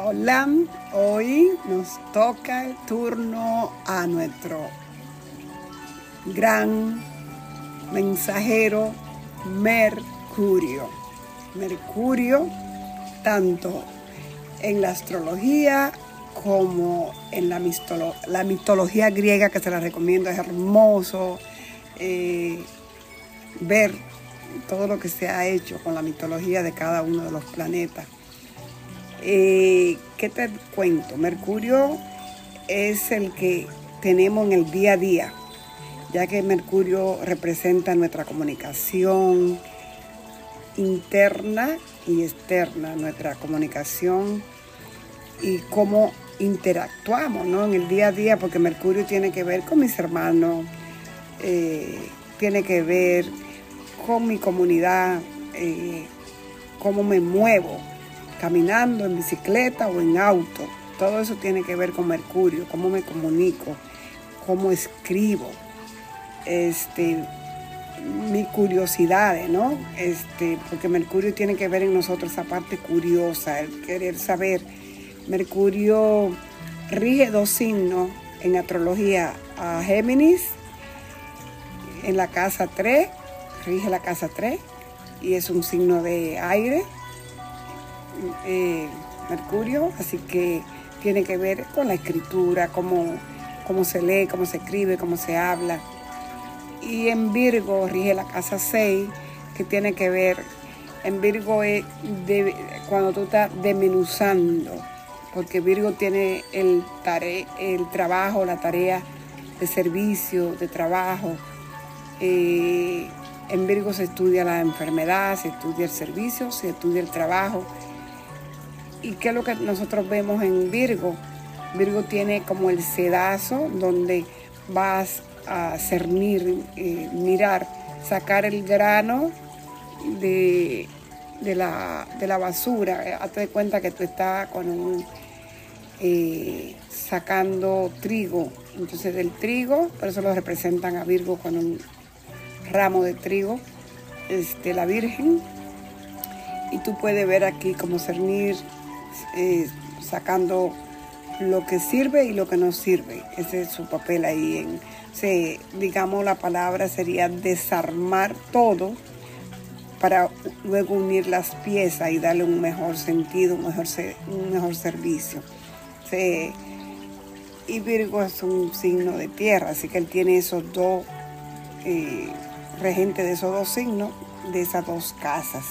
Hola, hoy nos toca el turno a nuestro gran mensajero Mercurio. Mercurio, tanto en la astrología como en la, la mitología griega, que se la recomiendo, es hermoso eh, ver todo lo que se ha hecho con la mitología de cada uno de los planetas. Eh, ¿Qué te cuento? Mercurio es el que tenemos en el día a día, ya que Mercurio representa nuestra comunicación interna y externa, nuestra comunicación y cómo interactuamos ¿no? en el día a día, porque Mercurio tiene que ver con mis hermanos, eh, tiene que ver con mi comunidad, eh, cómo me muevo, caminando, en bicicleta o en auto. Todo eso tiene que ver con Mercurio, cómo me comunico, cómo escribo, este, mis curiosidades, ¿no? Este, porque Mercurio tiene que ver en nosotros esa parte curiosa, el querer saber. Mercurio rige dos signos en astrología a Géminis en la casa 3, rige la casa 3 y es un signo de aire eh, Mercurio, así que tiene que ver con la escritura, cómo, cómo se lee, cómo se escribe, cómo se habla. Y en Virgo rige la casa 6, que tiene que ver, en Virgo es cuando tú estás desmenuzando, porque Virgo tiene el, el trabajo, la tarea de servicio, de trabajo. Eh, en Virgo se estudia la enfermedad, se estudia el servicio, se estudia el trabajo ¿Y qué es lo que nosotros vemos en Virgo? Virgo tiene como el sedazo donde vas a cernir, eh, mirar, sacar el grano de, la, basura. Hazte de cuenta que tú estás con un, eh, sacando trigo. Entonces del trigo, por eso lo representan a Virgo con un ramo de trigo, este, la Virgen. Y tú puedes ver aquí como cernir eh, sacando lo que sirve y lo que no sirve. Ese es su papel ahí. En, se, digamos, la palabra sería desarmar todo para luego unir las piezas y darle un mejor sentido, un mejor, un mejor servicio. y Virgo es un signo de tierra, así que él tiene esos dos, eh, regentes de esos dos signos, de esas dos casas.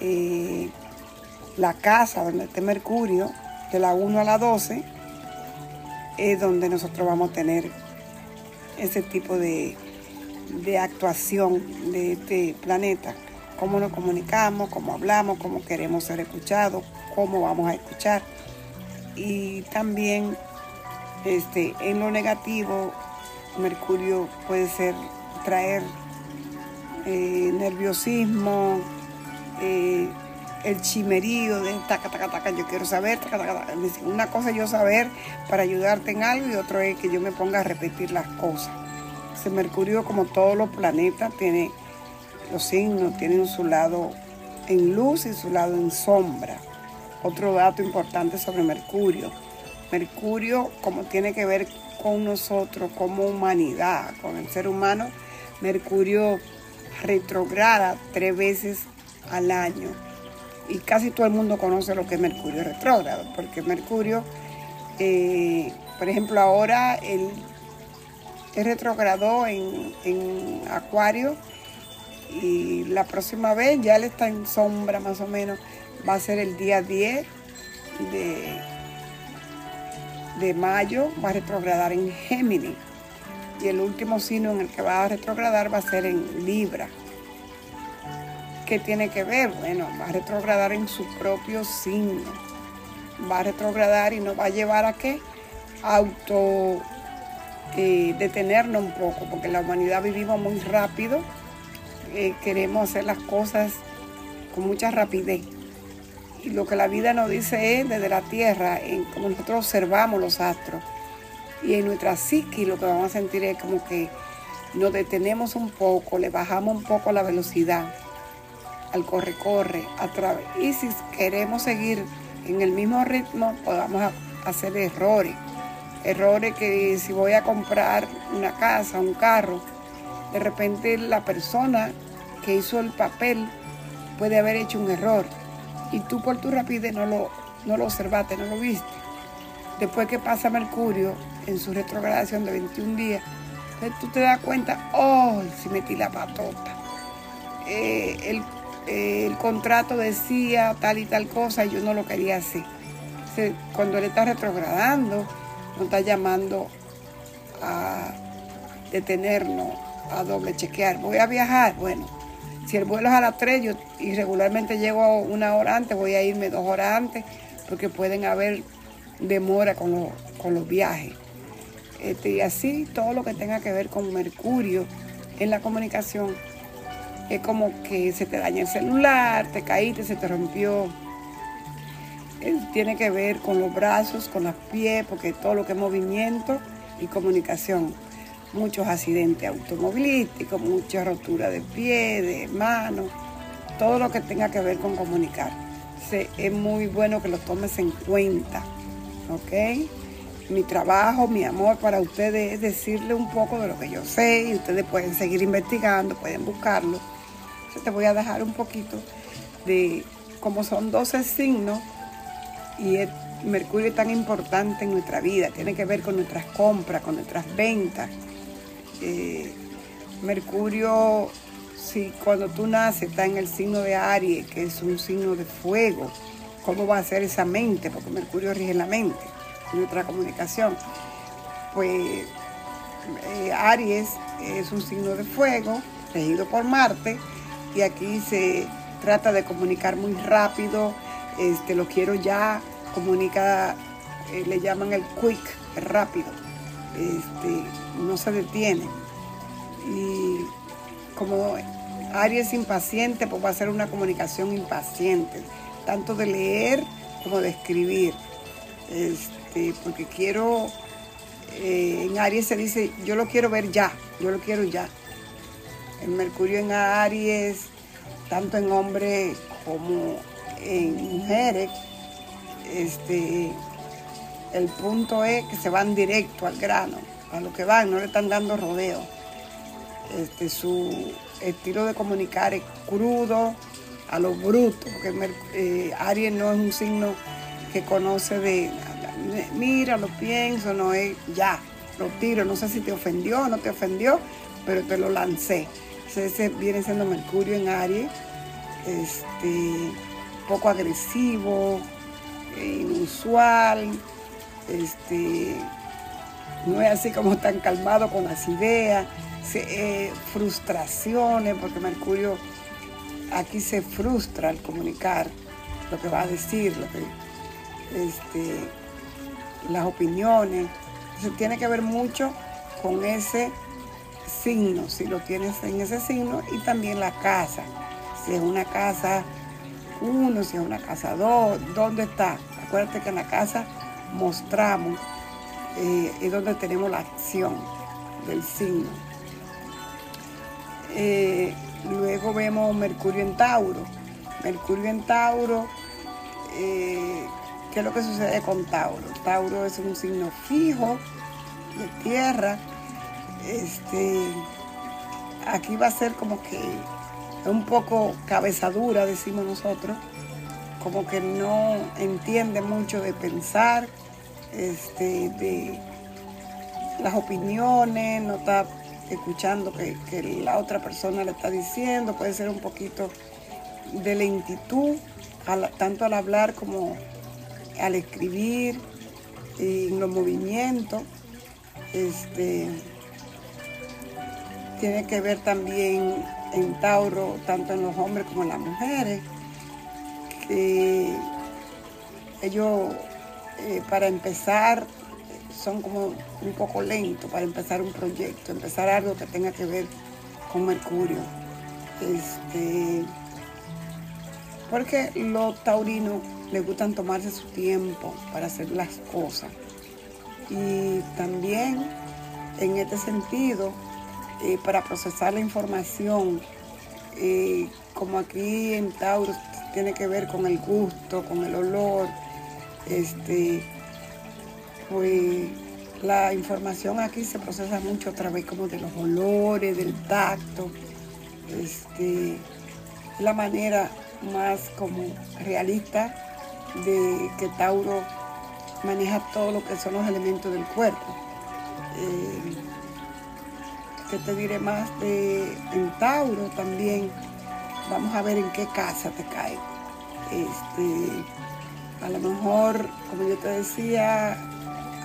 Eh, la casa donde esté Mercurio, de la 1 a la 12, es donde nosotros vamos a tener ese tipo de, actuación de este planeta. Cómo nos comunicamos, cómo hablamos, cómo queremos ser escuchados, cómo vamos a escuchar. Y también este, en lo negativo, Mercurio puede ser traer eh, nerviosismo, eh, el chimerío de taca, taca, taca, yo quiero saber, taca, taca. Una cosa yo saber para ayudarte en algo y otro es que yo me ponga a repetir las cosas. Mercurio, como todos los planetas, tiene los signos, tienen su lado en luz y su lado en sombra. Otro dato importante sobre Mercurio. Mercurio, como tiene que ver con nosotros como humanidad, con el ser humano, Mercurio retrograda tres veces al año y casi todo el mundo conoce lo que es Mercurio retrógrado, porque Mercurio, eh, por ejemplo, ahora él es retrógrado en, Acuario y la próxima vez ya él está en sombra más o menos, va a ser el día 10 de, de mayo, va a retrogradar en Géminis y el último signo en el que va a retrogradar va a ser en Libra. ¿Qué tiene que ver? Bueno, va a retrogradar en su propio signo. Va a retrogradar y nos va a llevar a qué? Auto eh, detenernos un poco, porque la humanidad vivimos muy rápido. Eh, queremos hacer las cosas con mucha rapidez. Y lo que la vida nos dice es desde la tierra, en como nosotros observamos los astros. Y en nuestra psique lo que vamos a sentir es como que nos detenemos un poco, le bajamos un poco la velocidad al corre-corre. Y si queremos seguir en el mismo ritmo podamos hacer errores. Errores que si voy a comprar una casa, un carro, de repente la persona que hizo el papel puede haber hecho un error y tú por tu rapidez no lo, no lo observaste, no lo viste. Después que pasa Mercurio en su retrogradación de 21 días, entonces tú te das cuenta, oh, si metí la patota. Eh, el, el, contrato decía tal y tal cosa y yo no lo quería hacer. cuando él está retrogradando, nos está llamando a detenernos, a doble chequear. Voy a viajar, bueno, si el vuelo es a las 3 yo, y regularmente llego una hora antes, voy a irme dos horas antes porque pueden haber demora con, con los viajes. Este, y así todo lo que tenga que ver con Mercurio en la comunicación es como que se te daña el celular, te caíste, se te rompió. tiene que ver con los brazos, con los pies, porque todo lo que es movimiento y comunicación muchos accidentes automovilísticos, mucha rotura de pie, de mano, todo lo que tenga que ver con comunicar. es muy bueno que lo tomes en cuenta, ¿ok? Mi trabajo, mi amor para ustedes es decirle un poco de lo que yo sé y ustedes pueden seguir investigando, pueden buscarlo. Entonces te voy a dejar un poquito de cómo son 12 signos y Mercurio es tan importante en nuestra vida, tiene que ver con nuestras compras, con nuestras ventas, eh, Mercurio, si cuando tú naces está en el signo de Aries, que es un signo de fuego, ¿cómo va a ser esa mente? Porque Mercurio rige la mente, nuestra comunicación. Pues eh, Aries es un signo de fuego, regido por Marte, y aquí se trata de comunicar muy rápido, este, lo quiero ya, comunica, eh, le llaman el quick, rápido este, no se detiene. Y como Aries impaciente, pues va a ser una comunicación impaciente, tanto de leer como de escribir. Este, porque quiero, eh, en Aries se dice, yo lo quiero ver ya, yo lo quiero ya. El Mercurio en Aries, tanto en hombres como en mujeres, este, el punto es que se van directo al grano, a lo que van, no le están dando rodeo. Este, su estilo de comunicar es crudo, a lo bruto, porque eh, Aries no es un signo que conoce de, mira, lo pienso, no es ya, lo tiro, no sé si te ofendió o no te ofendió, pero te lo lancé. Ese viene siendo Mercurio en Aries, este, poco agresivo, eh, inusual, este, no es así como tan calmado con las ideas, eh, frustraciones, porque Mercurio aquí se frustra al comunicar lo que va a decir, lo que, este, las opiniones. Entonces tiene que ver mucho con ese signo, si lo tienes en ese signo, y también la casa. Si es una casa uno, si es una casa dos, ¿dónde está? Acuérdate que en la casa mostramos eh, es donde tenemos la acción del signo. Eh, luego vemos Mercurio en Tauro. Mercurio en Tauro, eh, ¿qué es lo que sucede con Tauro? Tauro es un signo fijo de tierra. Este, aquí va a ser como que un poco cabezadura, decimos nosotros, como que no entiende mucho de pensar, este, de las opiniones, no está escuchando que, la otra persona le está diciendo, puede ser un poquito de lentitud, tanto al hablar como al escribir, en los movimientos. Este, tiene que ver también en Tauro, tanto en los hombres como en las mujeres, que ellos eh, para empezar son como un poco lentos para empezar un proyecto, empezar algo que tenga que ver con Mercurio. Este, porque los taurinos les gustan tomarse su tiempo para hacer las cosas. Y también en este sentido, eh, para procesar la información, eh, como aquí en Tauro tiene que ver con el gusto, con el olor, Este, pues la información aquí se procesa mucho a través como de los olores, del tacto, este, la manera más como realista de que Tauro maneja todo lo que son los elementos del cuerpo. Eh, que te diré más de en Tauro también. Vamos a ver en qué casa te cae. Este, a lo mejor, como yo te decía,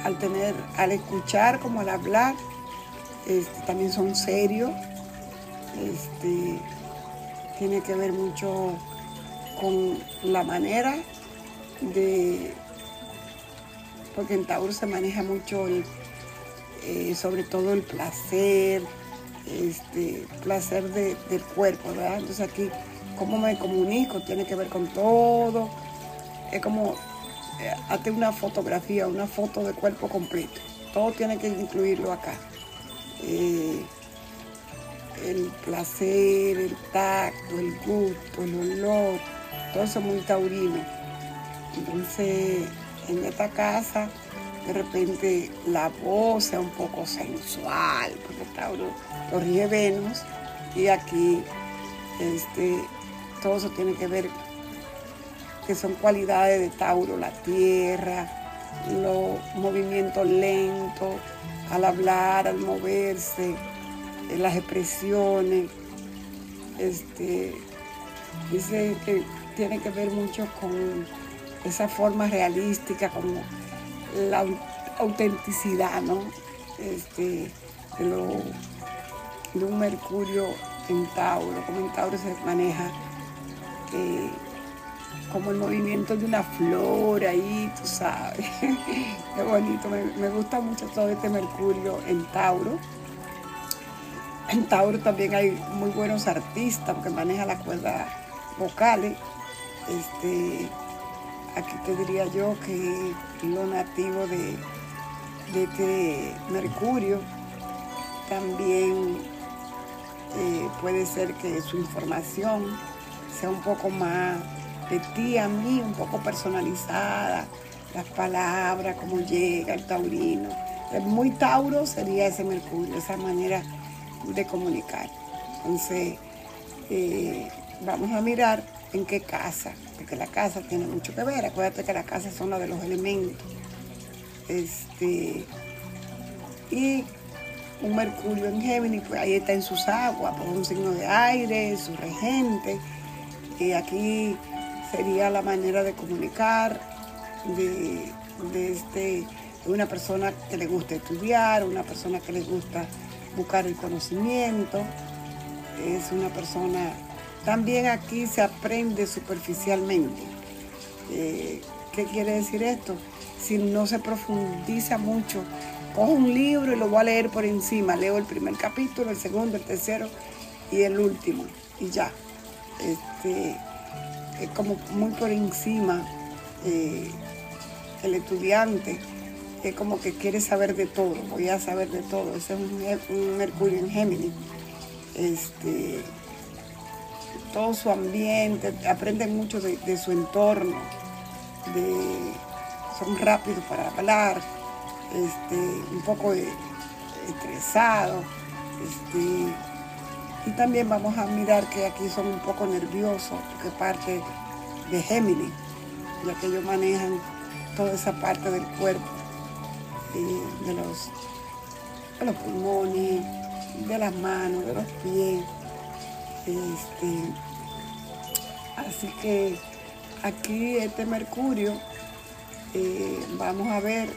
al tener, al escuchar como al hablar, este, también son serios. Este, tiene que ver mucho con la manera de, porque en Tauro se maneja mucho eh, sobre todo el placer, este, placer del cuerpo, ¿verdad? Entonces aquí, cómo me comunico, tiene que ver con todo. Es como, eh, una fotografía, una foto de cuerpo completo. Todo tiene que incluirlo acá. Eh, el placer, el tacto, el gusto, el olor, todo eso es muy taurino. Entonces, en esta casa, de repente la voz sea un poco sensual, porque Tauro lo rige Venus, y aquí este, todo eso tiene que ver que son cualidades de Tauro, la tierra, los movimientos lentos, al hablar, al moverse, eh, las expresiones. Este, dice que tiene que ver mucho con esa forma realística, como la autenticidad, ¿no? Este, de, un Mercurio en Tauro, como en Tauro se maneja como el movimiento de una flor ahí, tú sabes. Qué bonito, me, me, gusta mucho todo este Mercurio en Tauro. En Tauro también hay muy buenos artistas porque maneja las cuerdas vocales. Este, aquí te diría yo que lo nativo de, de este Mercurio también eh, puede ser que su información sea un poco más de ti a mí, un poco personalizada, las palabras, cómo llega el taurino. Muy tauro sería ese Mercurio, esa manera de comunicar. Entonces, eh, vamos a mirar en qué casa, porque la casa tiene mucho que ver. Acuérdate que la casa son la de los elementos. Este, y un Mercurio en Géminis, pues ahí está en sus aguas, por un signo de aire, su regente. Y aquí sería la manera de comunicar de, de, este, una persona que le gusta estudiar, una persona que le gusta buscar el conocimiento. Es una persona también aquí se aprende superficialmente. Eh, ¿Qué quiere decir esto? Si no se profundiza mucho, cojo un libro y lo voy a leer por encima. Leo el primer capítulo, el segundo, el tercero y el último. Y ya. Este, es como muy por encima. Eh, el estudiante es como que quiere saber de todo, voy a saber de todo. Ese es un, Mercurio en Géminis. Este, todo su ambiente, aprenden mucho de, su entorno, son rápidos para hablar, este, un poco estresados. Este, y también vamos a mirar que aquí son un poco nerviosos, porque parte de Géminis, ya que ellos manejan toda esa parte del cuerpo, eh, de, los, de los pulmones, de las manos, de los pies. Este, así que aquí este Mercurio, eh, vamos a ver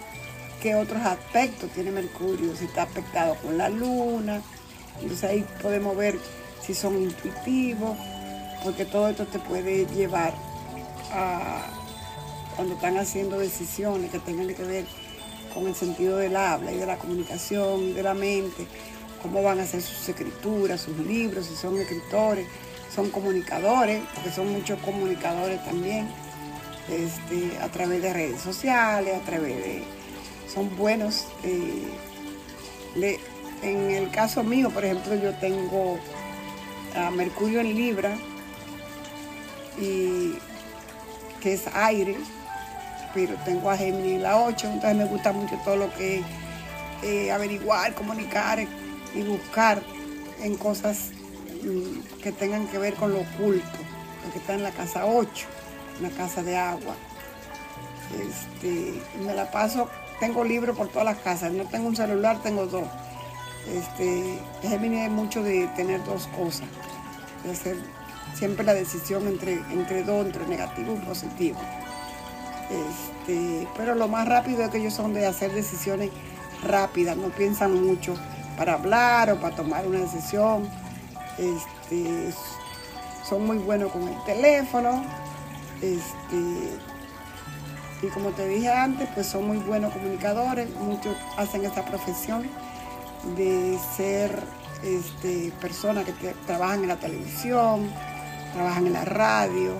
qué otros aspectos tiene Mercurio, si está afectado con la luna, entonces ahí podemos ver si son intuitivos, porque todo esto te puede llevar a cuando están haciendo decisiones que tengan que ver con el sentido del habla y de la comunicación de la mente, cómo van a hacer sus escrituras, sus libros, si son escritores, son comunicadores, porque son muchos comunicadores también, este, a través de redes sociales, a través de... son buenos. Eh, en el caso mío, por ejemplo, yo tengo a Mercurio en Libra, y, que es aire, pero tengo a Géminis en la 8, entonces me gusta mucho todo lo que eh, averiguar, comunicar y buscar en cosas mm, que tengan que ver con lo oculto, lo que está en la casa 8, una casa de agua. Este, me la paso, tengo libros por todas las casas, no tengo un celular, tengo dos. Este, es mucho de tener dos cosas, de hacer siempre la decisión entre, entre dos, entre negativo y positivo. Este, pero lo más rápido es que ellos son de hacer decisiones rápidas, no piensan mucho para hablar o para tomar una decisión. Este, son muy buenos con el teléfono. Este, y como te dije antes, pues son muy buenos comunicadores. Muchos hacen esta profesión de ser este, personas que trabajan en la televisión, trabajan en la radio,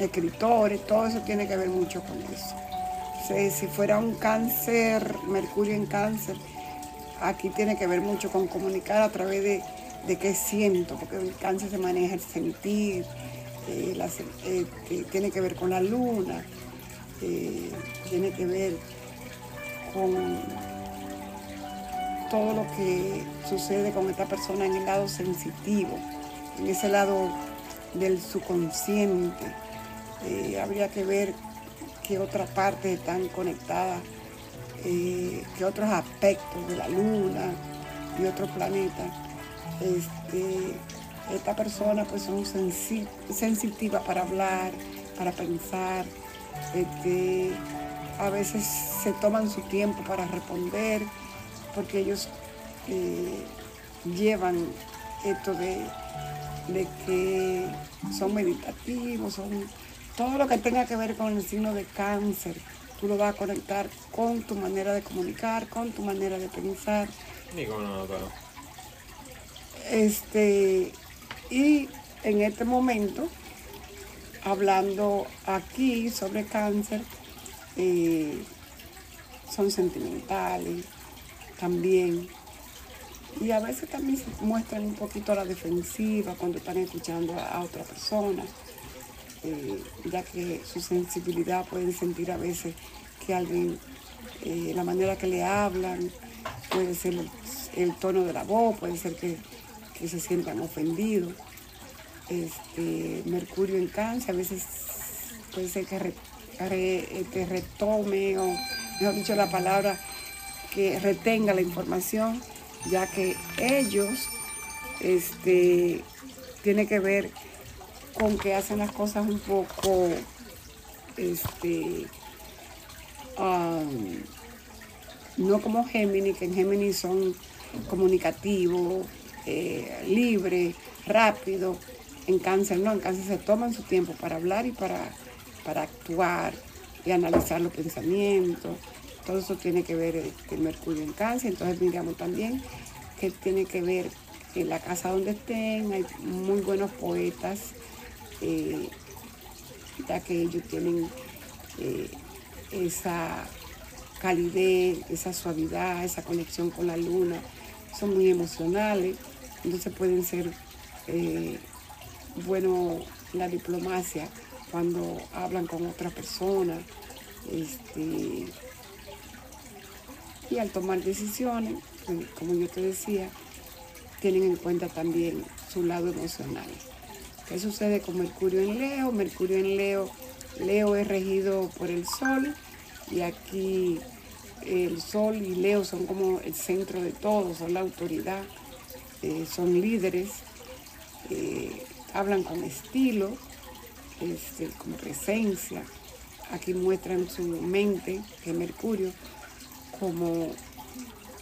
escritores, todo eso tiene que ver mucho con eso. Si, fuera un cáncer, Mercurio en cáncer, aquí tiene que ver mucho con comunicar a través de, de qué siento, porque el cáncer se maneja el sentir, eh, eh, tiene que ver con la luna, eh, tiene que ver con todo lo que sucede con esta persona en el lado sensitivo, en ese lado del subconsciente. Habría que ver qué otras partes están conectadas, eh, qué otros aspectos de la luna y otros planetas. Este, esta persona pues son sensitivas para hablar, para pensar, este, a veces se toman su tiempo para responder, porque ellos eh, llevan esto de de que son meditativos, son todo lo que tenga que ver con el signo de cáncer. Tú lo vas a conectar con tu manera de comunicar, con tu manera de pensar. Este, y en este momento, hablando aquí sobre cáncer, eh, son sentimentales también. Y a veces también muestran un poquito a la defensiva cuando están escuchando a, otra persona, eh, ya que su sensibilidad pueden sentir a veces que alguien, eh, la manera que le hablan, puede ser el, tono de la voz, puede ser que, se sientan ofendidos. Este, Mercurio en cáncer, a veces puede ser que este, retome o, mejor dicho, la palabra, que retenga la información ya que ellos este, tiene que ver con que hacen las cosas un poco este, no como Géminis, que en Géminis son comunicativos, eh, libres, rápidos. En cáncer no, en cáncer se toman su tiempo para hablar y para, para actuar y analizar los pensamientos. Todo eso tiene que ver este, Mercurio en cáncer, entonces miramos también que tiene que ver en la casa donde estén, hay muy buenos poetas, eh, ya que ellos tienen eh, esa calidez, esa suavidad, esa conexión con la luna, son muy emocionales, entonces pueden ser eh, bueno la diplomacia cuando hablan con otra persona. Este, y al tomar decisiones, pues, como yo te decía, tienen en cuenta también su lado emocional. ¿Qué sucede con Mercurio en Leo? Mercurio en Leo, Leo es regido por el Sol y aquí el Sol y Leo son como el centro de todo, son la autoridad, eh, son líderes, eh, hablan con estilo, este, con presencia. Aquí muestran su mente, que Mercurio, como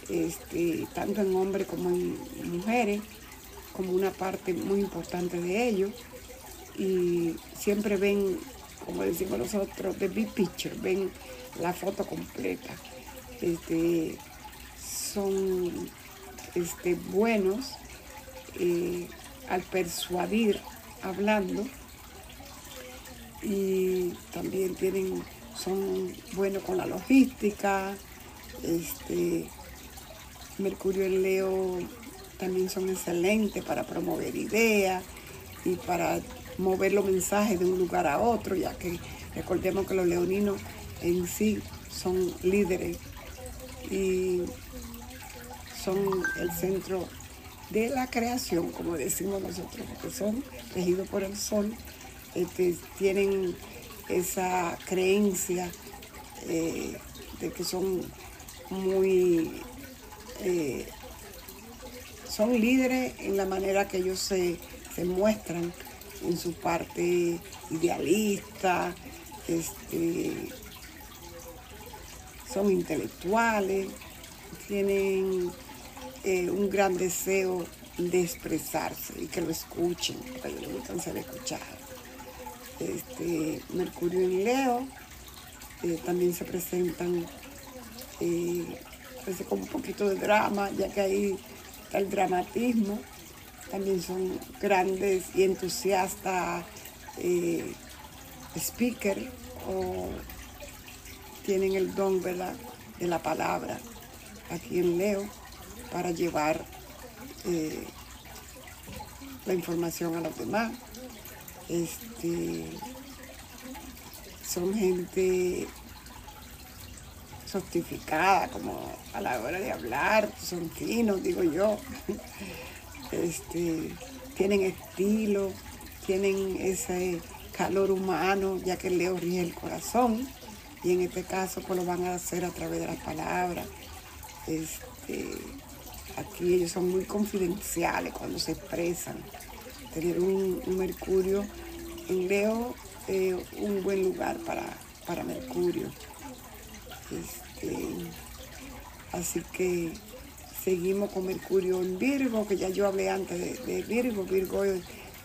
este, tanto en hombres como en mujeres, como una parte muy importante de ellos. Y siempre ven, como decimos nosotros, the big picture, ven la foto completa. Este, son este, buenos eh, al persuadir hablando y también tienen, son buenos con la logística, este, Mercurio en Leo también son excelentes para promover ideas y para mover los mensajes de un lugar a otro, ya que Recordemos que los leoninos en sí son líderes y son el centro de la creación, como decimos nosotros, que son regidos por el sol, este, tienen esa creencia eh, de que son muy eh, son líderes en la manera que ellos se, muestran en su parte idealista, este, son intelectuales, tienen eh, un gran deseo de expresarse y que lo escuchen, porque les gusta ser escuchados. Este, Mercurio en Leo eh, también se presentan eh, con un poquito de drama, ya que ahí el dramatismo. También son grandes y entusiastas eh, speaker o tienen el don de la palabra aquí en Leo para llevar eh, la información a los demás. Este, son gente sostificada, como a la hora de hablar, son finos, digo yo. Este, tienen estilo, tienen ese calor humano, ya que Leo rige el corazón, y en este caso pues lo van a hacer a través de las palabras. Este, aquí ellos son muy confidenciales cuando se expresan. Tener un, Mercurio en Leo es un buen lugar para, para Mercurio. Este, así que seguimos con Mercurio en Virgo, que ya yo hablé antes de, Virgo. Virgo es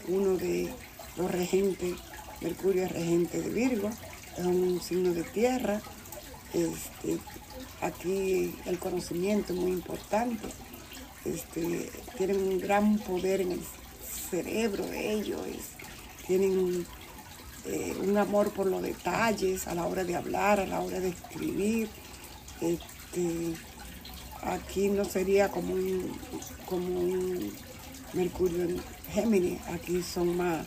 uno de los regentes, Mercurio es regente de Virgo, es un signo de tierra. Este, aquí el conocimiento es muy importante. Este, tienen un gran poder en el cerebro de ellos, tienen eh, un amor por los detalles a la hora de hablar, a la hora de escribir. Este, aquí no sería como un, como un Mercurio en Géminis, aquí son más,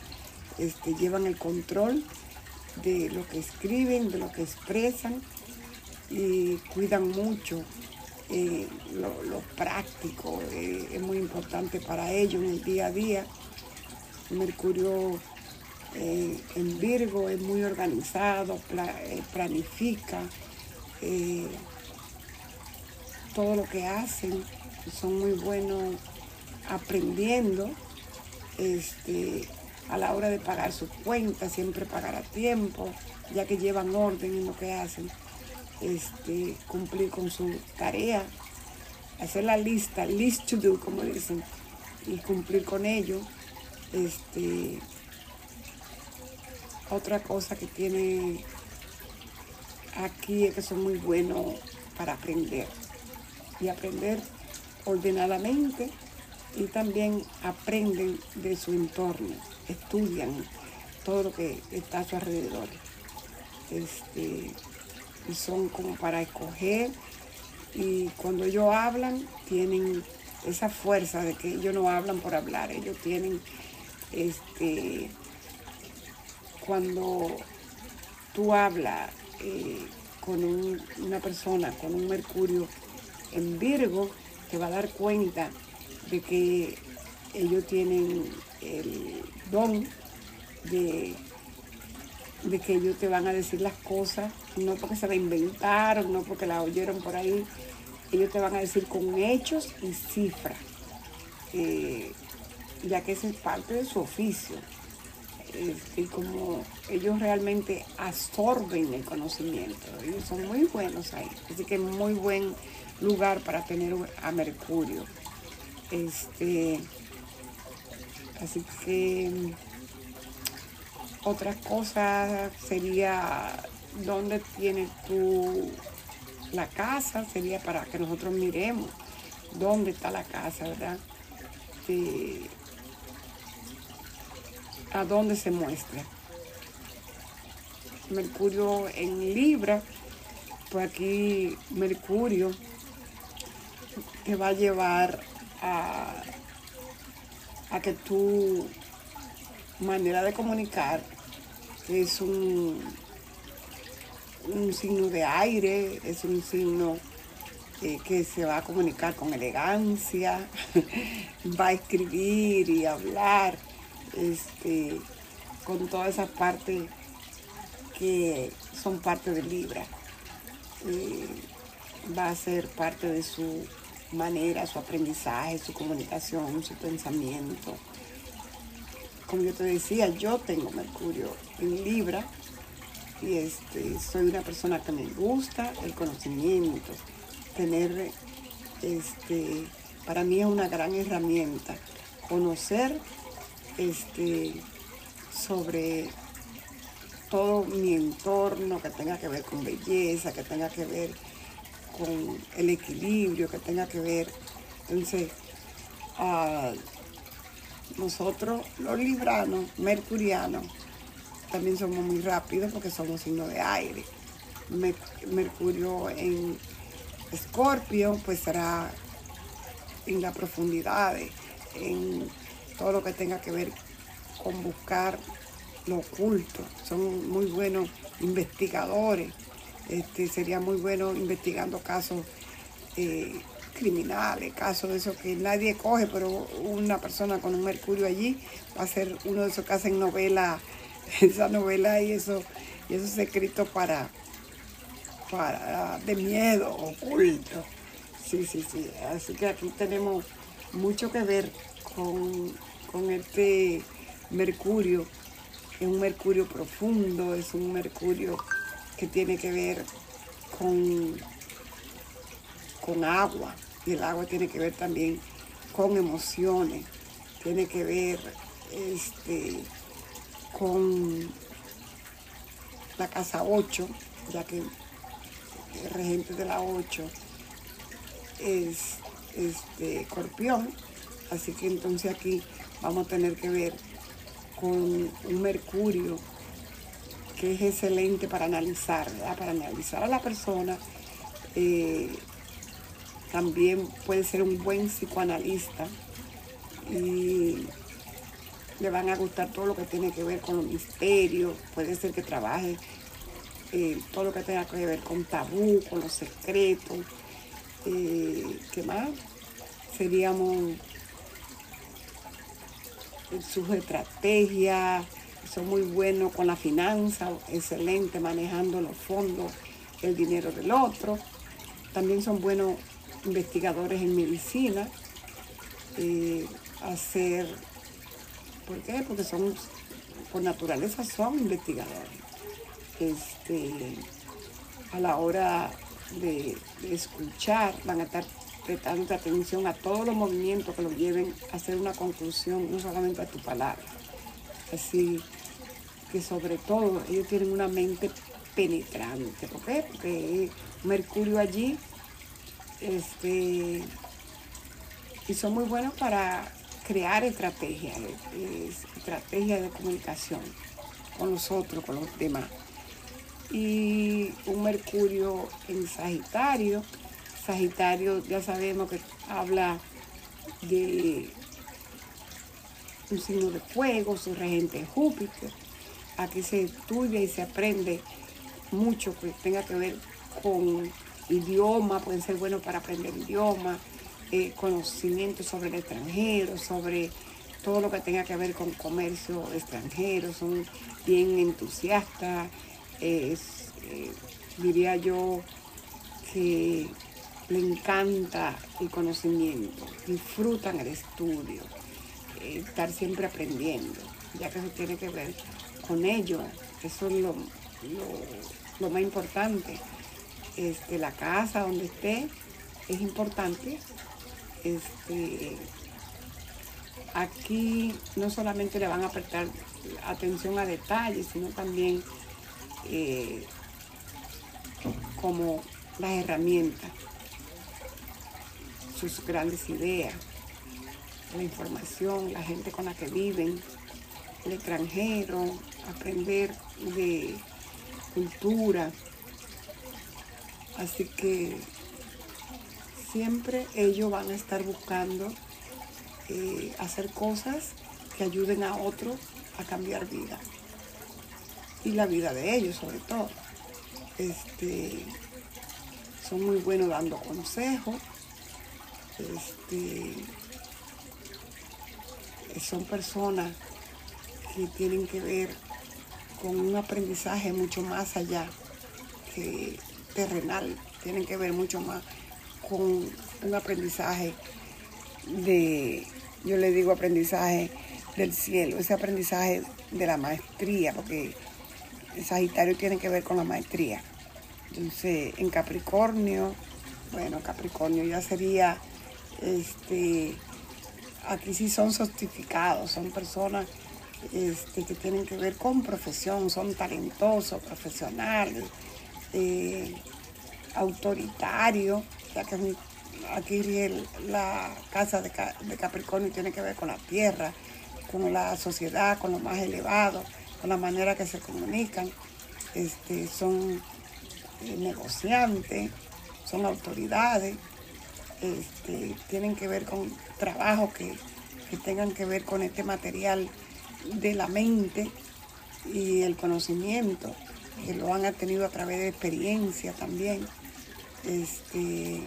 este, llevan el control de lo que escriben, de lo que expresan y cuidan mucho eh, lo, práctico, eh, es muy importante para ellos en el día a día. Mercurio eh, en Virgo es muy organizado, eh, planifica eh, todo lo que hacen, son muy buenos aprendiendo. Este, a la hora de pagar sus cuentas, siempre pagar a tiempo, ya que llevan orden en lo que hacen, este, cumplir con su tarea, hacer la lista, list to do, como dicen, y cumplir con ello. Este, otra cosa que tiene aquí es que son muy buenos para aprender y aprender ordenadamente y también aprenden de su entorno, estudian todo lo que está a su alrededor. Este, y son como para escoger y cuando ellos hablan tienen esa fuerza de que ellos no hablan por hablar, ellos tienen este cuando tú hablas eh, con una persona con un Mercurio en Virgo, te va a dar cuenta de que ellos tienen el don de, que ellos te van a decir las cosas, no porque se la inventaron, no porque la oyeron por ahí, ellos te van a decir con hechos y cifras, eh, ya que esa es parte de su oficio y como ellos realmente absorben el conocimiento. Ellos son muy buenos ahí. Así que muy buen lugar para tener a Mercurio. Este, así que otra cosa sería dónde tienes tú la casa, sería para que nosotros miremos dónde está la casa, ¿verdad? A dónde se muestra. Mercurio en Libra, pues aquí Mercurio te va a llevar a, a que tu manera de comunicar es un un signo de aire, es un signo eh, que se va a comunicar con elegancia, va a escribir y hablar este, con todas esas partes que son parte de Libra. Eh, va a ser parte de su manera, su aprendizaje, su comunicación, su pensamiento. Como yo te decía, yo tengo Mercurio en Libra y este, soy una persona que me gusta el conocimiento, tener, este, para mí es una gran herramienta, conocer este, sobre todo mi entorno que tenga que ver con belleza, que tenga que ver con el equilibrio, que tenga que ver. Entonces, ah, nosotros los libranos, mercurianos, también somos muy rápidos porque somos signos de aire. Mercurio en Escorpio, pues será en la profundidad, en todo lo que tenga que ver con buscar lo oculto. Son muy buenos investigadores. Este, sería muy bueno investigando casos eh, criminales, casos de esos que nadie coge, pero una persona con un mercurio allí va a ser uno de esos que hacen novela, esa novela y eso, y esos escritos para, para de miedo, oculto. Sí, sí, sí. Así que aquí tenemos mucho que ver con, con este mercurio. Es un mercurio profundo, es un mercurio que tiene que ver con, con agua. Y el agua tiene que ver también con emociones, tiene que ver este, con la casa 8, ya que el regente de la 8 es este escorpión, así que entonces aquí vamos a tener que ver con un mercurio que es excelente para analizar, para analizar a la persona. Eh, también puede ser un buen psicoanalista y le van a gustar todo lo que tiene que ver con los misterios, puede ser que trabaje eh, todo lo que tenga que ver con tabú, con los secretos. Eh, ¿Qué más? Seríamos sus estrategias, son muy buenos con la finanza, excelente manejando los fondos, el dinero del otro. También son buenos investigadores en medicina, eh, hacer, ¿por qué? Porque son, por naturaleza son investigadores. Este, a la hora de, de escuchar van a estar prestando atención a todos los movimientos que los lleven a hacer una conclusión, no solamente a tu palabra. Así que sobre todo ellos tienen una mente penetrante. ¿Por qué? Porque Mercurio allí este, y son muy buenos para crear estrategias, estrategias de comunicación con nosotros, con los demás. Y un Mercurio en Sagitario, Sagitario ya sabemos que habla de un signo de fuego, su regente Júpiter. Aquí se estudia y se aprende mucho que tenga que ver con idioma, pueden ser buenos para aprender idioma, eh, conocimiento sobre el extranjero, sobre todo lo que tenga que ver con comercio extranjero, son bien entusiastas, eh, diría yo que le encanta el conocimiento, disfrutan el estudio, eh, estar siempre aprendiendo, ya que eso tiene que ver con ello, eso es lo, lo, más importante. Este, la casa donde esté es importante. Este, aquí no solamente le van a prestar atención a detalles, sino también eh, como las herramientas sus grandes ideas, la información, la gente con la que viven, el extranjero, aprender de cultura. Así que siempre ellos van a estar buscando eh, hacer cosas que ayuden a otros a cambiar vida. Y la vida de ellos sobre todo. Este, son muy buenos dando consejos. Este, son personas que tienen que ver con un aprendizaje mucho más allá que terrenal, tienen que ver mucho más con un aprendizaje de, yo le digo aprendizaje del cielo, ese aprendizaje de la maestría, porque el Sagitario tiene que ver con la maestría. Entonces, en Capricornio, bueno, Capricornio ya sería, este, aquí sí son certificados, son personas este, que tienen que ver con profesión, son talentosos, profesionales, eh, autoritarios, ya que aquí la casa de, Capricornio tiene que ver con la tierra, con la sociedad, con lo más elevado, con la manera que se comunican. Este, son eh, negociantes, son autoridades, este, tienen que ver con trabajos que, tengan que ver con este material de la mente y el conocimiento, que lo han tenido a través de experiencia también. Este,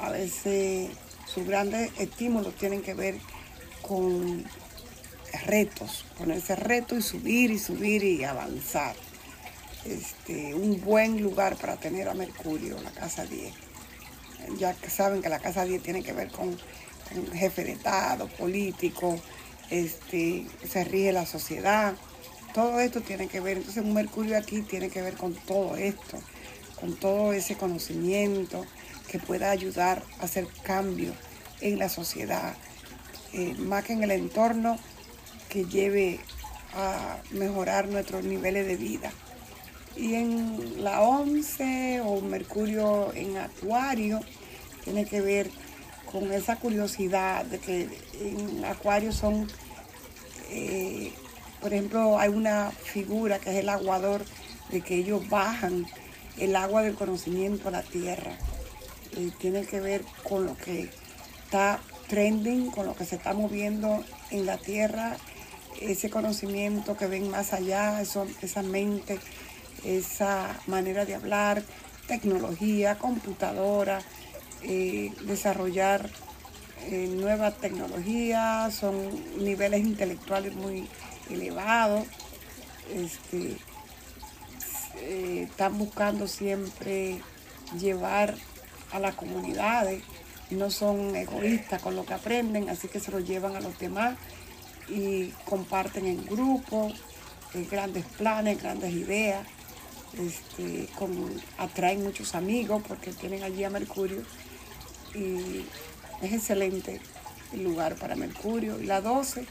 a veces sus grandes estímulos tienen que ver con retos, ponerse retos y subir y subir y avanzar. Este, un buen lugar para tener a Mercurio, la casa 10. Ya saben que la casa 10 tiene que ver con, jefe de Estado, político, este, se rige la sociedad. Todo esto tiene que ver, entonces un Mercurio aquí tiene que ver con todo esto, con todo ese conocimiento que pueda ayudar a hacer cambios en la sociedad, eh, más que en el entorno que lleve a mejorar nuestros niveles de vida. Y en la 11 o Mercurio en Acuario tiene que ver con esa curiosidad de que en Acuario son, eh, por ejemplo, hay una figura que es el aguador, de que ellos bajan el agua del conocimiento a la tierra. Y tiene que ver con lo que está trending, con lo que se está moviendo en la tierra, ese conocimiento que ven más allá, esa mente esa manera de hablar, tecnología, computadora, eh, desarrollar eh, nuevas tecnologías, son niveles intelectuales muy elevados. Este, eh, están buscando siempre llevar a las comunidades, no son egoístas con lo que aprenden, así que se lo llevan a los demás y comparten en grupo grandes planes, grandes ideas este, atraen muchos amigos porque tienen allí a Mercurio y es excelente el lugar para Mercurio. Y la 12,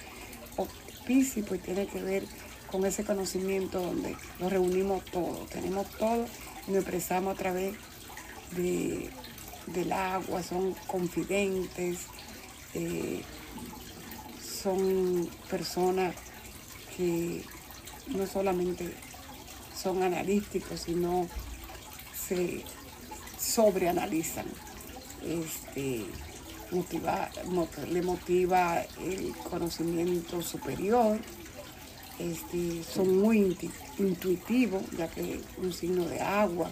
o Pisces, pues tiene que ver con ese conocimiento donde nos reunimos todos, tenemos todo y nos expresamos a través de, del agua, son confidentes, eh, son personas que no solamente son analíticos, sino se sobreanalizan. Este, le motiva el conocimiento superior, este, son muy intuitivos, ya que un signo de agua,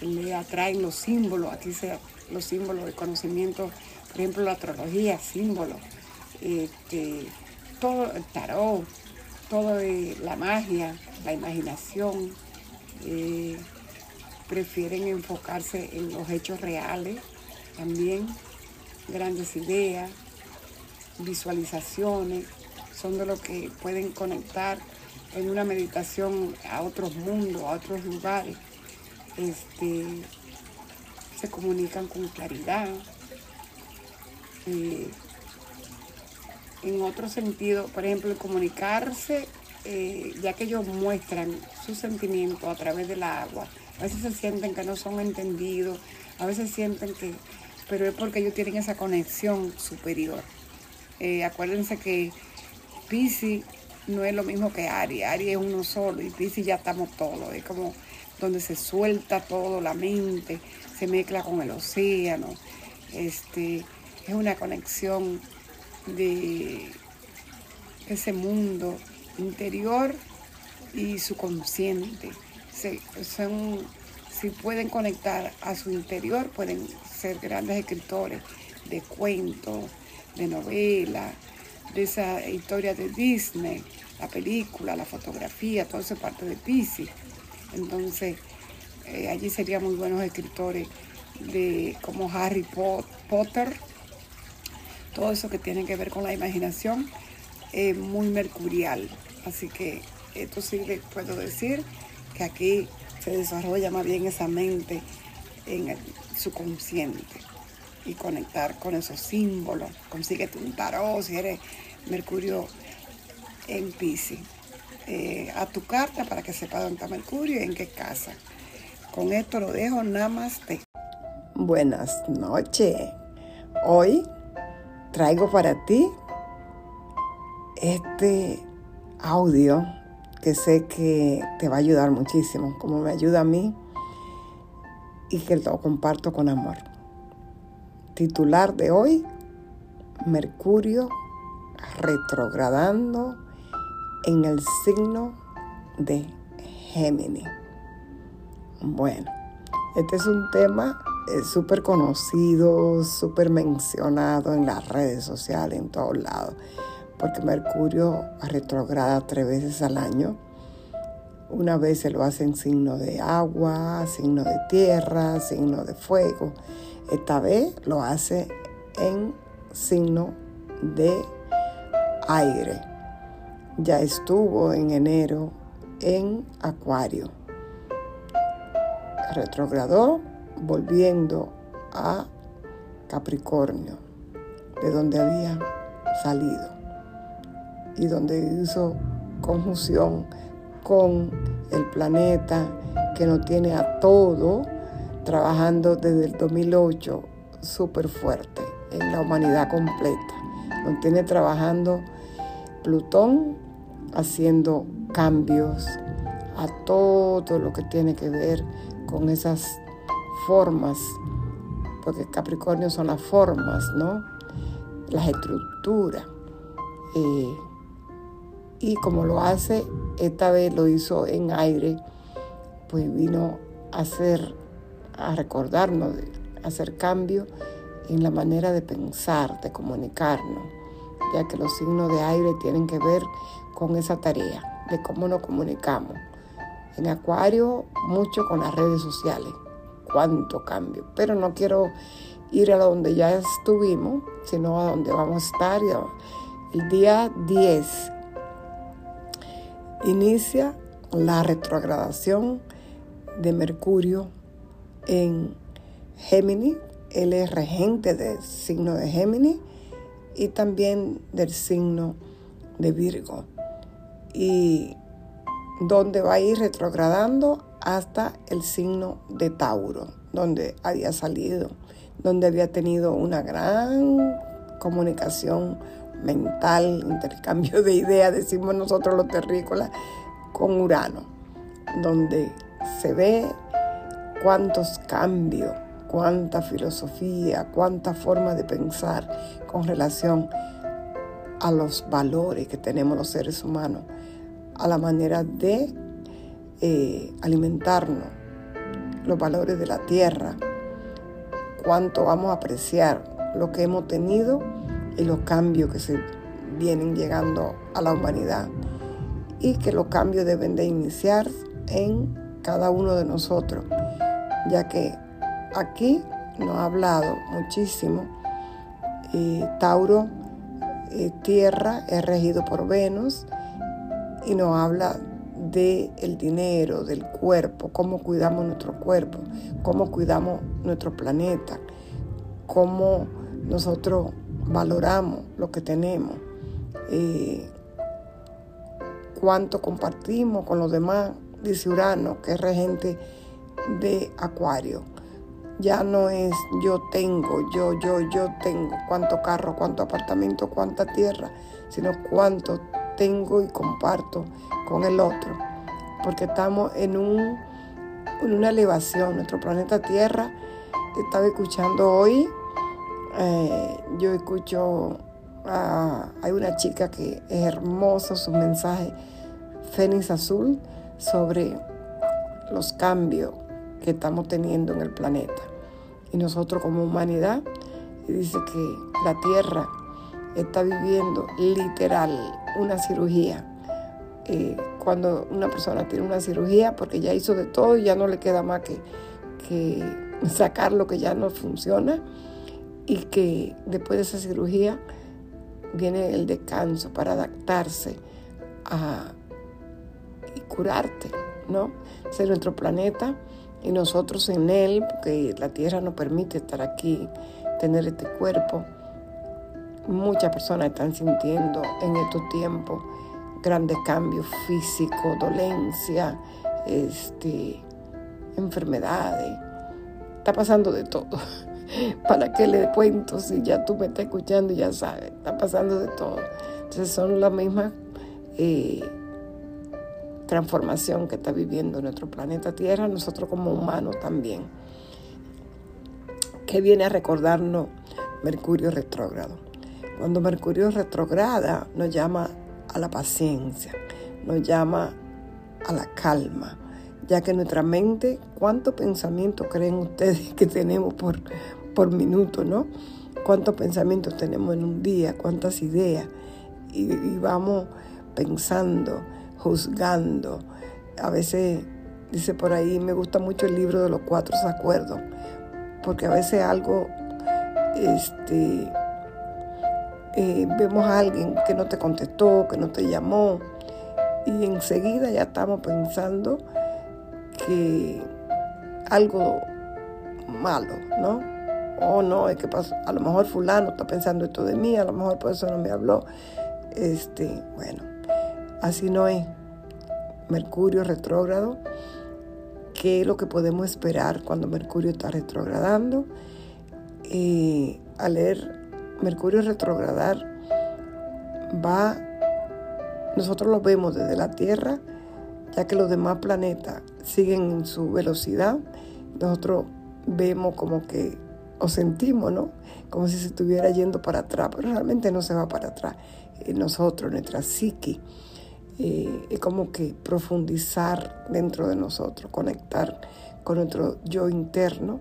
le atraen los símbolos, aquí se, los símbolos de conocimiento, por ejemplo la astrología, símbolos, este, todo el tarot, todo la magia, la imaginación, eh, prefieren enfocarse en los hechos reales también, grandes ideas, visualizaciones, son de lo que pueden conectar en una meditación a otros mundos, a otros lugares. Este, se comunican con claridad. Eh, en otro sentido, por ejemplo, el comunicarse, eh, ya que ellos muestran sus sentimientos a través del agua, a veces se sienten que no son entendidos, a veces sienten que, pero es porque ellos tienen esa conexión superior. Eh, acuérdense que Pisces no es lo mismo que Aries, Aries es uno solo y Pisces ya estamos todos, es como donde se suelta todo, la mente, se mezcla con el océano, este, es una conexión de ese mundo interior y su consciente. si pueden conectar a su interior, pueden ser grandes escritores de cuentos, de novelas, de esa historia de Disney, la película, la fotografía, todo eso es parte de Pisces. Entonces, eh, allí serían muy buenos escritores de como Harry Potter, todo eso que tiene que ver con la imaginación, es muy mercurial. Así que esto sí les puedo decir que aquí se desarrolla más bien esa mente en su consciente y conectar con esos símbolos. Consíguete un tarot si eres Mercurio en Pisces. Eh, a tu carta para que sepa dónde está Mercurio y en qué casa. Con esto lo dejo, namaste. Buenas noches. Hoy traigo para ti este audio que sé que te va a ayudar muchísimo, como me ayuda a mí y que lo comparto con amor. Titular de hoy, Mercurio retrogradando en el signo de Géminis. Bueno, este es un tema eh, súper conocido, súper mencionado en las redes sociales, en todos lados, porque Mercurio retrograda tres veces al año. Una vez se lo hace en signo de agua, signo de tierra, signo de fuego. Esta vez lo hace en signo de aire. Ya estuvo en enero en Acuario. Retrogradó volviendo a Capricornio, de donde había salido y donde hizo conjunción con el planeta que nos tiene a todo trabajando desde el 2008 súper fuerte en la humanidad completa. Nos tiene trabajando Plutón haciendo cambios a todo lo que tiene que ver con esas formas, porque Capricornio son las formas, ¿no? Las estructuras. Eh, y como lo hace, esta vez lo hizo en aire, pues vino a hacer, a recordarnos, a hacer cambio en la manera de pensar, de comunicarnos, ya que los signos de aire tienen que ver con esa tarea de cómo nos comunicamos. En Acuario, mucho con las redes sociales cuánto cambio. Pero no quiero ir a donde ya estuvimos, sino a donde vamos a estar. El día 10 inicia la retrogradación de Mercurio en Géminis. Él es regente del signo de Géminis y también del signo de Virgo. Y donde va a ir retrogradando hasta el signo de Tauro, donde había salido, donde había tenido una gran comunicación mental, intercambio de ideas, decimos nosotros los terrícolas, con Urano, donde se ve cuántos cambios, cuánta filosofía, cuánta forma de pensar con relación a los valores que tenemos los seres humanos, a la manera de eh, alimentarnos, los valores de la tierra, cuánto vamos a apreciar lo que hemos tenido y los cambios que se vienen llegando a la humanidad y que los cambios deben de iniciar en cada uno de nosotros, ya que aquí nos ha hablado muchísimo. Eh, Tauro, eh, tierra, es regido por Venus y nos habla del el dinero, del cuerpo, cómo cuidamos nuestro cuerpo, cómo cuidamos nuestro planeta, cómo nosotros valoramos lo que tenemos, eh, cuánto compartimos con los demás, dice Urano, que es regente de Acuario. Ya no es yo tengo, yo, yo, yo tengo, cuánto carro, cuánto apartamento, cuánta tierra, sino cuánto tengo y comparto con el otro, porque estamos en, un, en una elevación. Nuestro planeta Tierra, estaba escuchando hoy, eh, yo escucho, hay una chica que es hermosa su mensaje, Fénix Azul, sobre los cambios que estamos teniendo en el planeta. Y nosotros como humanidad, dice que la Tierra está viviendo literal una cirugía. Eh, cuando una persona tiene una cirugía, porque ya hizo de todo y ya no le queda más que, que sacar lo que ya no funciona, y que después de esa cirugía viene el descanso para adaptarse a, y curarte, ¿no? Ser nuestro planeta y nosotros en él, porque la Tierra nos permite estar aquí, tener este cuerpo. Muchas personas están sintiendo en estos tiempos grandes cambios físicos, dolencia, este, enfermedades. Está pasando de todo. ¿Para qué le cuento si ya tú me estás escuchando y ya sabes? Está pasando de todo. Entonces son la misma eh, transformación que está viviendo nuestro planeta Tierra, nosotros como humanos también. ¿Qué viene a recordarnos Mercurio retrógrado? Cuando Mercurio retrograda nos llama a la paciencia, nos llama a la calma, ya que nuestra mente, ¿cuántos pensamientos creen ustedes que tenemos por, por minuto, no? ¿Cuántos pensamientos tenemos en un día? ¿Cuántas ideas? Y, y vamos pensando, juzgando. A veces, dice por ahí, me gusta mucho el libro de los cuatro acuerdos, porque a veces algo, este, eh, vemos a alguien que no te contestó, que no te llamó, y enseguida ya estamos pensando que algo malo, ¿no? O no, es que a lo mejor fulano está pensando esto de mí, a lo mejor por eso no me habló. Este, bueno, así no es. Mercurio retrógrado, ¿qué es lo que podemos esperar cuando Mercurio está retrogradando? Y al leer Mercurio retrogradar, va, nosotros lo vemos desde la Tierra, ya que los demás planetas siguen en su velocidad, nosotros vemos como que, o sentimos, ¿no? Como si se estuviera yendo para atrás, pero realmente no se va para atrás. Nosotros, nuestra psique, eh, es como que profundizar dentro de nosotros, conectar con nuestro yo interno.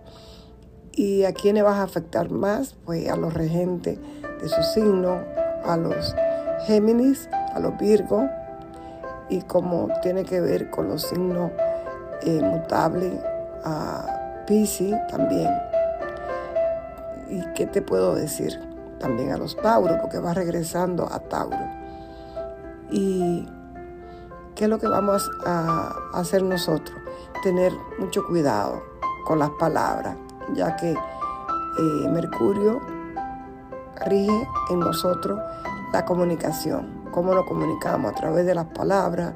¿Y a quiénes vas a afectar más? Pues a los regentes de su signo, a los Géminis, a los Virgo, y como tiene que ver con los signos eh, mutables, a Pisces también. ¿Y qué te puedo decir? También a los Tauros, porque va regresando a Tauro. Y ¿Qué es lo que vamos a hacer nosotros? Tener mucho cuidado con las palabras, ya que eh, Mercurio rige en nosotros la comunicación, cómo nos comunicamos a través de las palabras,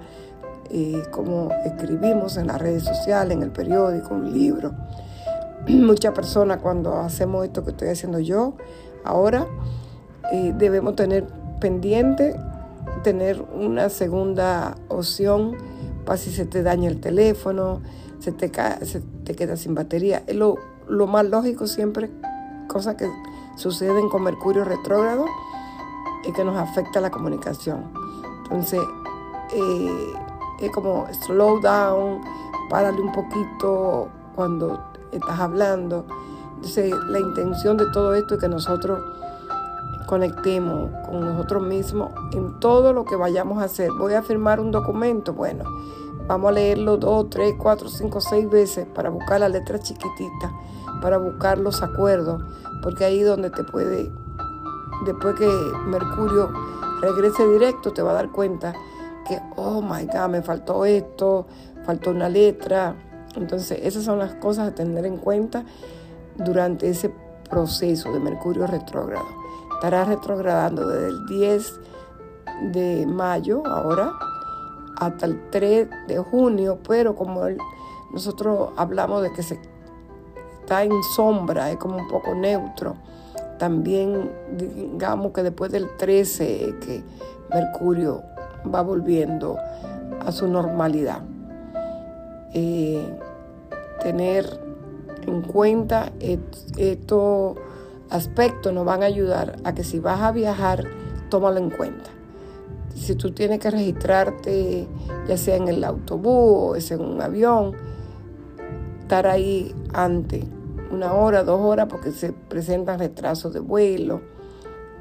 eh, cómo escribimos en las redes sociales, en el periódico, en libro. Muchas personas cuando hacemos esto que estoy haciendo yo ahora, eh, debemos tener pendiente tener una segunda opción para si se te daña el teléfono, se te, se te queda sin batería. Lo, más lógico siempre, cosas que suceden con Mercurio retrógrado y que nos afecta la comunicación. Entonces, eh, es como slow down, párale un poquito cuando estás hablando. Entonces, la intención de todo esto es que nosotros conectemos con nosotros mismos en todo lo que vayamos a hacer. Voy a firmar un documento, bueno, vamos a leerlo dos, tres, cuatro, cinco, seis veces para buscar la letra chiquitita, para buscar los acuerdos, porque ahí donde te puede, después que Mercurio regrese directo, te va a dar cuenta que, oh my God, me faltó esto, faltó una letra. Entonces, esas son las cosas a tener en cuenta durante ese proceso de Mercurio retrógrado estará retrogradando desde el 10 de mayo ahora hasta el 3 de junio, pero como nosotros hablamos de que se está en sombra, es como un poco neutro, también digamos que después del 13 que Mercurio va volviendo a su normalidad. Eh, tener en cuenta esto aspectos nos van a ayudar a que si vas a viajar, tómalo en cuenta. Si tú tienes que registrarte, ya sea en el autobús o en un avión, estar ahí antes, una hora, dos horas, porque se presentan retrasos de vuelo,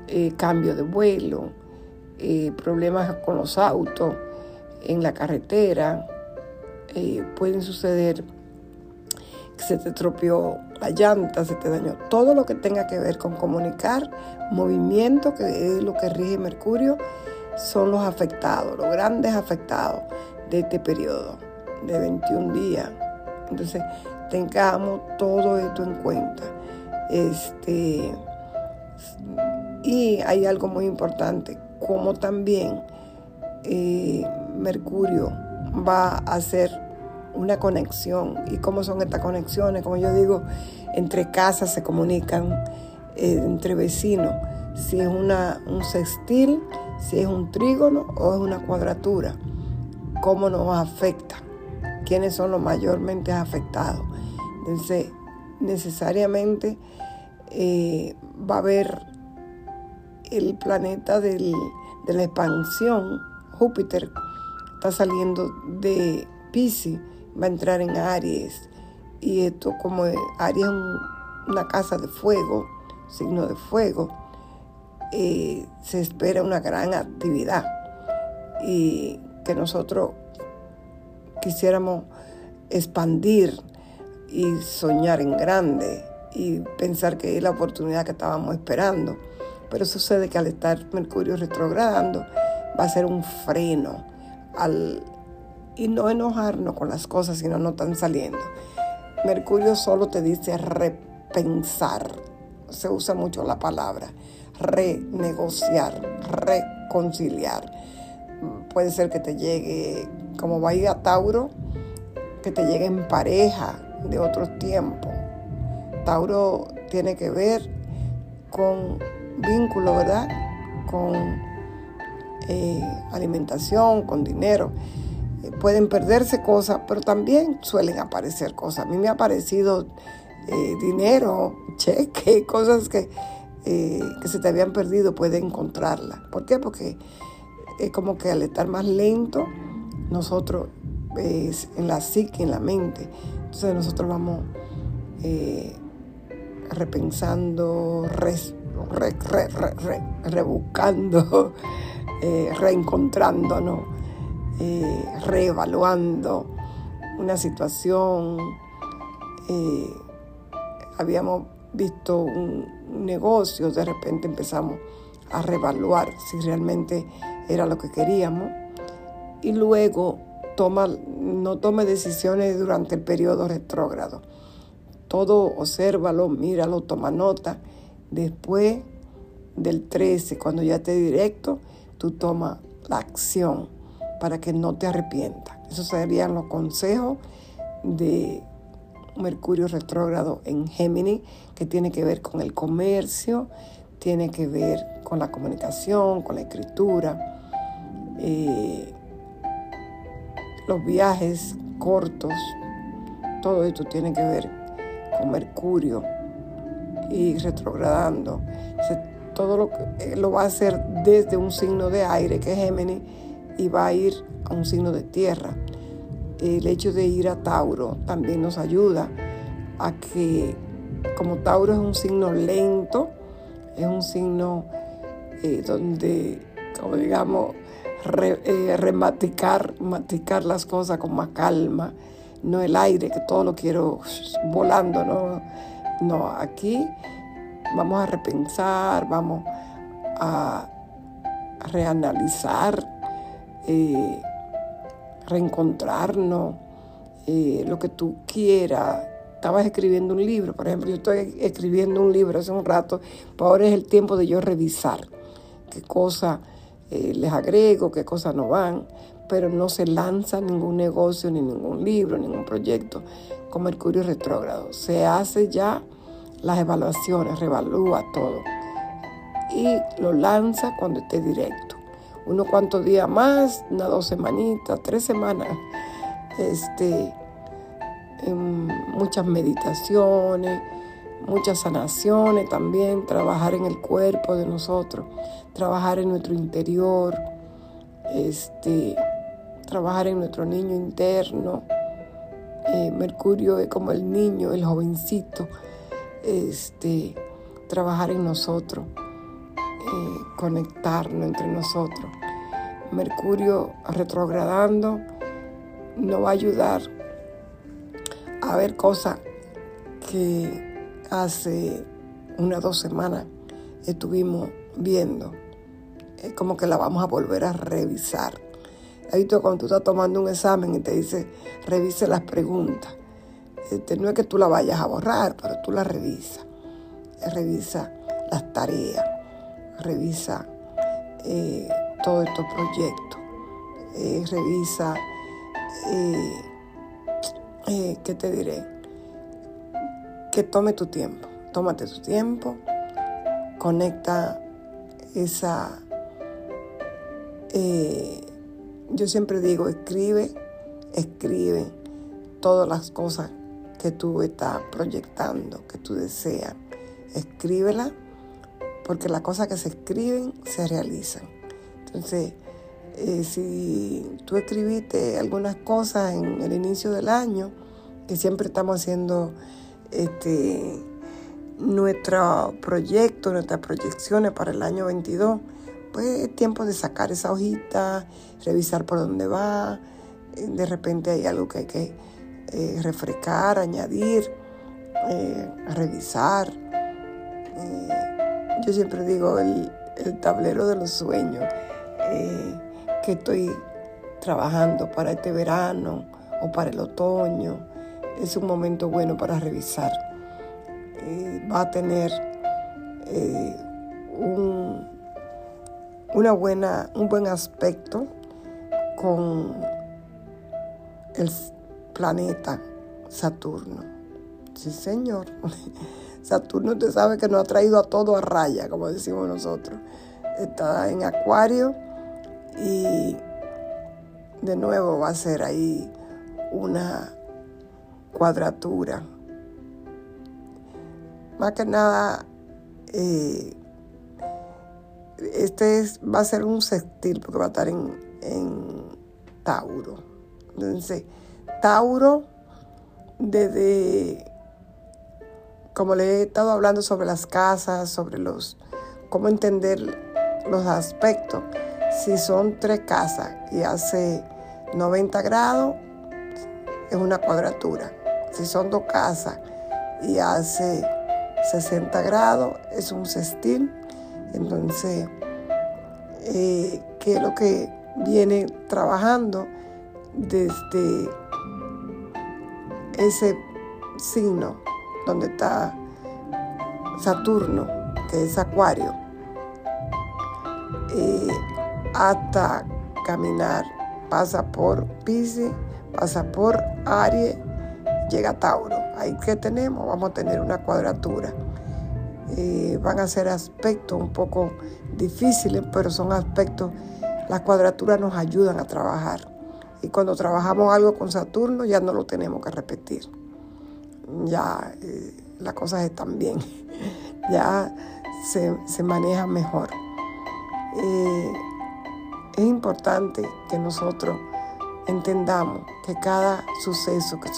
eh, cambio de vuelo, eh, problemas con los autos en la carretera, eh, pueden suceder que se te tropeó la llanta, se te dañó, todo lo que tenga que ver con comunicar, movimiento, que es lo que rige Mercurio, son los afectados, los grandes afectados de este periodo de 21 días. Entonces, tengamos todo esto en cuenta. Este, y hay algo muy importante, como también eh, Mercurio va a hacer una conexión. ¿Y cómo son estas conexiones? Como yo digo, entre casas se comunican, eh, entre vecinos. Si es una, un sextil, si es un trígono o es una cuadratura. ¿Cómo nos afecta? ¿Quiénes son los mayormente afectados? Necesariamente eh, va a haber el planeta del, de la expansión, Júpiter, está saliendo de Pisces, va a entrar en Aries. Y esto como Aries es una casa de fuego, signo de fuego, eh, se espera una gran actividad y que nosotros quisiéramos expandir y soñar en grande y pensar que es la oportunidad que estábamos esperando. Pero sucede que al estar Mercurio retrogradando va a ser un freno al, y no enojarnos con las cosas si no nos están saliendo. Mercurio solo te dice repensar. Se usa mucho la palabra renegociar, reconciliar. Puede ser que te llegue, como va a ir a Tauro, que te llegue en pareja de otros tiempos. Tauro tiene que ver con vínculo, ¿verdad? Con eh, alimentación, con dinero. Eh, pueden perderse cosas, pero también suelen aparecer cosas. A mí me ha aparecido eh, dinero, cheque, cosas que, que se te habían perdido, puedes encontrarla. ¿Por qué? Porque es como que al estar más lento, nosotros en la psique, en la mente, entonces nosotros vamos repensando, rebuscando, eh, reencontrándonos, eh, reevaluando una situación. Eh, habíamos visto un negocio, de repente empezamos a reevaluar si realmente era lo que queríamos y luego toma, no tome decisiones durante el periodo retrógrado. Todo obsérvalo, míralo, toma nota Después del 13, cuando ya esté directo, tú tomas la acción para que no te arrepientas. Esos serían los consejos de Mercurio retrógrado en Géminis, que tiene que ver con el comercio, tiene que ver con la comunicación, con la escritura, eh, los viajes cortos, todo esto tiene que ver con Mercurio y retrogradando. todo lo, eh, lo va a hacer desde un signo de aire, que es Géminis, y va a ir a un signo de tierra. El hecho de ir a Tauro también nos ayuda a que, como Tauro es un signo lento, es un signo eh, donde, como digamos, eh, rematicar las cosas con más calma, no el aire, que todo lo quiero volando, ¿no? No, aquí vamos a repensar, vamos a reanalizar, eh, reencontrarnos, eh, lo que tú quieras. Estabas escribiendo un libro, por ejemplo, yo estoy escribiendo un libro hace un rato, pero ahora es el tiempo de yo revisar qué cosas eh, les agrego, qué cosas no van, pero no se lanza ningún negocio, ni ningún libro, ningún proyecto con Mercurio retrógrado. Se hace ya las evaluaciones, revalúa todo y lo lanza cuando esté directo. Uno cuantos días más, una dos semanitas, tres semanas, este, muchas meditaciones, muchas sanaciones también, trabajar en el cuerpo de nosotros, trabajar en nuestro interior, este, trabajar en nuestro niño interno, Eh, Mercurio es como el niño, el jovencito, este, trabajar en nosotros, eh, conectarnos entre nosotros. Mercurio retrogradando nos va a ayudar a ver cosas que hace unas dos semanas estuvimos viendo. Es como que la vamos a volver a revisar. Ahí tú cuando tú estás tomando un examen y te dice, revise las preguntas. Este, no es que tú la vayas a borrar, pero tú la revisas. Revisa las tareas, revisa eh, todos estos proyectos, eh, revisa, eh, ¿qué te diré? Tome tu tiempo, tómate tu tiempo, conecta esa... eh, yo siempre digo, escribe, escribe todas las cosas que tú estás proyectando, que tú deseas. Escríbela, porque las cosas que se escriben se realizan. Entonces, eh, si tú escribiste algunas cosas en el inicio del año, que siempre estamos haciendo este, nuestro proyecto, nuestras proyecciones para el año 22, pues es tiempo de sacar esa hojita, revisar por dónde va. Eh, De repente hay algo que hay que eh, refrescar, añadir, eh, revisar. Yo siempre digo el, el tablero de los sueños que estoy trabajando para este verano o para el otoño. Es un momento bueno para revisar. Eh, va a tener eh, un, una buena, un buen aspecto con el planeta Saturno. Sí, señor. Saturno usted sabe que nos ha traído a todo a raya, como decimos nosotros. Está en Acuario y de nuevo va a ser ahí una cuadratura. Más que nada, eh, este es- va a ser un sextil porque va a estar en, en Tauro. Entonces, Tauro, desde, como le he estado hablando sobre las casas, sobre los, cómo entender los aspectos, si son tres casas y hace 90 grados, es una cuadratura. Si son dos casas y hace 60 grados, es un sextil. Entonces, eh, ¿qué es lo que viene trabajando desde ese signo donde está Saturno, que es Acuario, eh, hasta caminar, pasa por Pisces, pasa por Aries, llega Tauro. Ahí que tenemos, vamos a tener una cuadratura. Eh, van a ser aspectos un poco difíciles, pero son aspectos, las cuadraturas nos ayudan a trabajar. Y cuando trabajamos algo con Saturno ya no lo tenemos que repetir. Ya eh, las cosas están bien, ya se, se maneja mejor. Eh, es importante que nosotros entendamos que cada suceso que,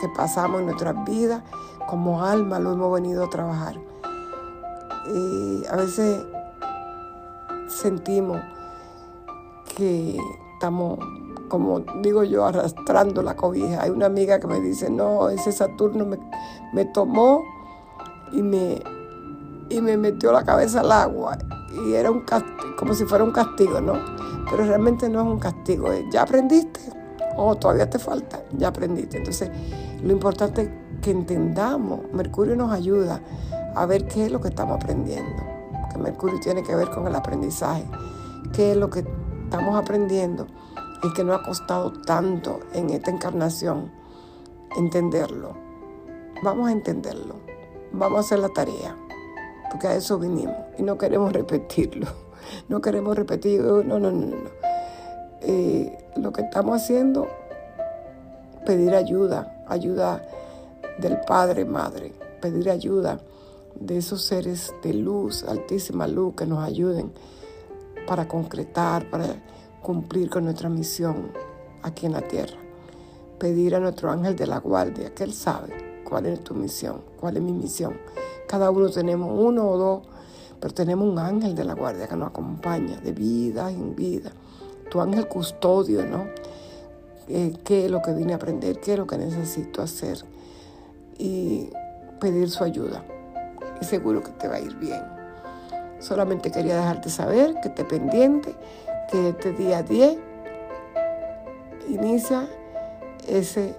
que pasamos en nuestras vidas, como alma lo hemos venido a trabajar. Eh, a veces sentimos que estamos, como digo yo, arrastrando la cobija. Hay una amiga que me dice, no, ese Saturno me, tomó y me, y me metió la cabeza al agua. Y era un castigo, como si fuera un castigo, ¿no? Pero realmente no es un castigo. es, ¿Ya aprendiste? O todavía te falta, ya aprendiste. Entonces, lo importante es que entendamos. Mercurio nos ayuda a ver qué es lo que estamos aprendiendo. Que Mercurio tiene que ver con el aprendizaje. ¿Qué es lo que estamos aprendiendo y que nos ha costado tanto en esta encarnación entenderlo? Vamos a entenderlo. Vamos a hacer la tarea. Porque a eso vinimos y no queremos repetirlo. No queremos repetir, no, no, no, no. Eh, lo que estamos haciendo, pedir ayuda, ayuda del Padre, Madre, pedir ayuda de esos seres de luz, altísima luz, que nos ayuden para concretar, para cumplir con nuestra misión aquí en la tierra. pedir a nuestro ángel de la guardia, que él sabe cuál es tu misión, cuál es mi misión. Cada uno tenemos uno o dos, pero tenemos un ángel de la guardia que nos acompaña de vida en vida. Tu ángel custodio, ¿no? Eh, ¿Qué es lo que vine a aprender? ¿Qué es lo que necesito hacer? Y pedir su ayuda. Y seguro que te va a ir bien. Solamente quería dejarte saber que esté pendiente, que este día 10 inicia ese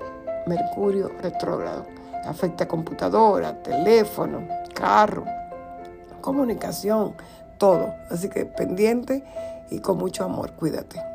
Mercurio retrógrado. Afecta computadora, teléfono, carro, comunicación, todo. Así que pendiente y con mucho amor, cuídate.